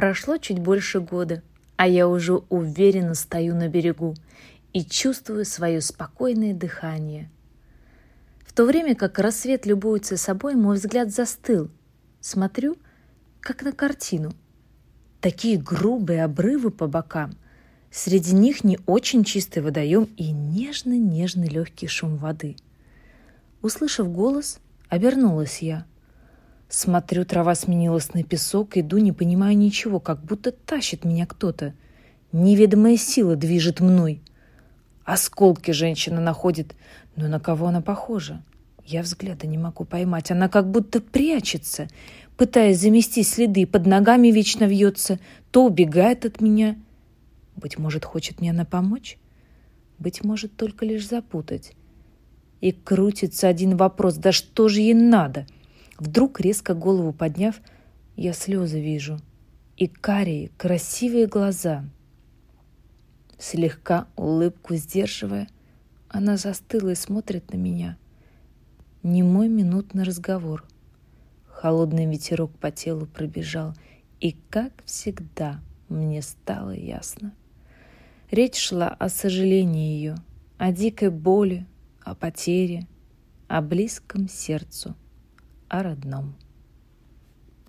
Прошло чуть больше года, а я уже уверенно стою на берегу и чувствую свое спокойное дыхание. В то время как рассвет любуется собой, мой взгляд застыл. Смотрю, как на картину. Такие грубые обрывы по бокам. Среди них не очень чистый водоем и нежно-нежный легкий шум воды. Услышав голос, обернулась я. Смотрю, трава сменилась на песок, иду, не понимаю ничего, как будто тащит меня кто-то. Неведомая сила движет мной. Осколки женщина находит, но на кого она похожа? Я взгляда не могу поймать. Она как будто прячется, пытаясь замести следы, под ногами вечно вьется, то убегает от меня. Быть может, хочет мне она помочь? Быть может, только лишь запутать. И крутится один вопрос, да что же ей надо? Вдруг, резко голову подняв, я слезы вижу. И карие, красивые глаза — Слегка улыбку сдерживая, она застыла и смотрит на меня. Не мой минутный разговор. Холодный ветерок по телу пробежал, и, как всегда, мне стало ясно. Речь шла о сожалении ее, о дикой боли, о потере, о близком сердцу, о родном.